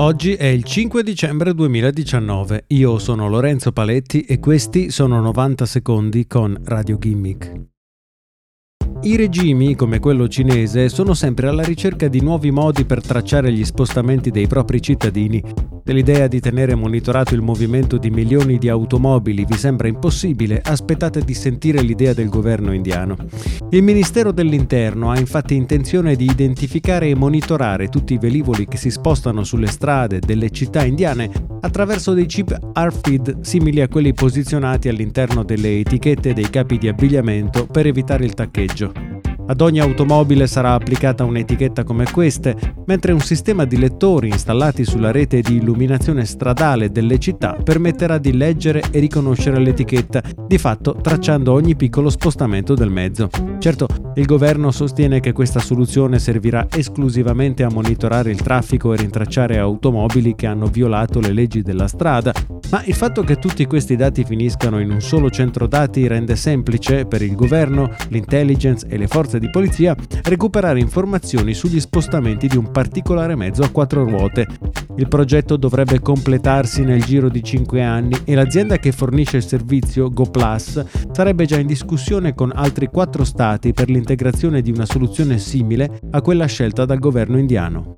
Oggi è il 5 dicembre 2019, io sono Lorenzo Paletti e questi sono 90 secondi con Radio Gimmick. I regimi, come quello cinese, sono sempre alla ricerca di nuovi modi per tracciare gli spostamenti dei propri cittadini. Se l'idea di tenere monitorato il movimento di milioni di automobili vi sembra impossibile, aspettate di sentire l'idea del governo indiano. Il Ministero dell'Interno ha infatti intenzione di identificare e monitorare tutti i velivoli che si spostano sulle strade delle città indiane attraverso dei chip RFID simili a quelli posizionati all'interno delle etichette dei capi di abbigliamento per evitare il taccheggio. Ad ogni automobile sarà applicata un'etichetta come queste, mentre un sistema di lettori installati sulla rete di illuminazione stradale delle città permetterà di leggere e riconoscere l'etichetta, di fatto tracciando ogni piccolo spostamento del mezzo. Certo, il governo sostiene che questa soluzione servirà esclusivamente a monitorare il traffico e rintracciare automobili che hanno violato le leggi della strada, ma il fatto che tutti questi dati finiscano in un solo centro dati rende semplice per il governo, l'intelligence e le forze di polizia recuperare informazioni sugli spostamenti di un particolare mezzo a quattro ruote. Il progetto dovrebbe completarsi nel giro di 5 anni e l'azienda che fornisce il servizio, GoPlus, sarebbe già in discussione con altri quattro stati per l'integrazione di una soluzione simile a quella scelta dal governo indiano.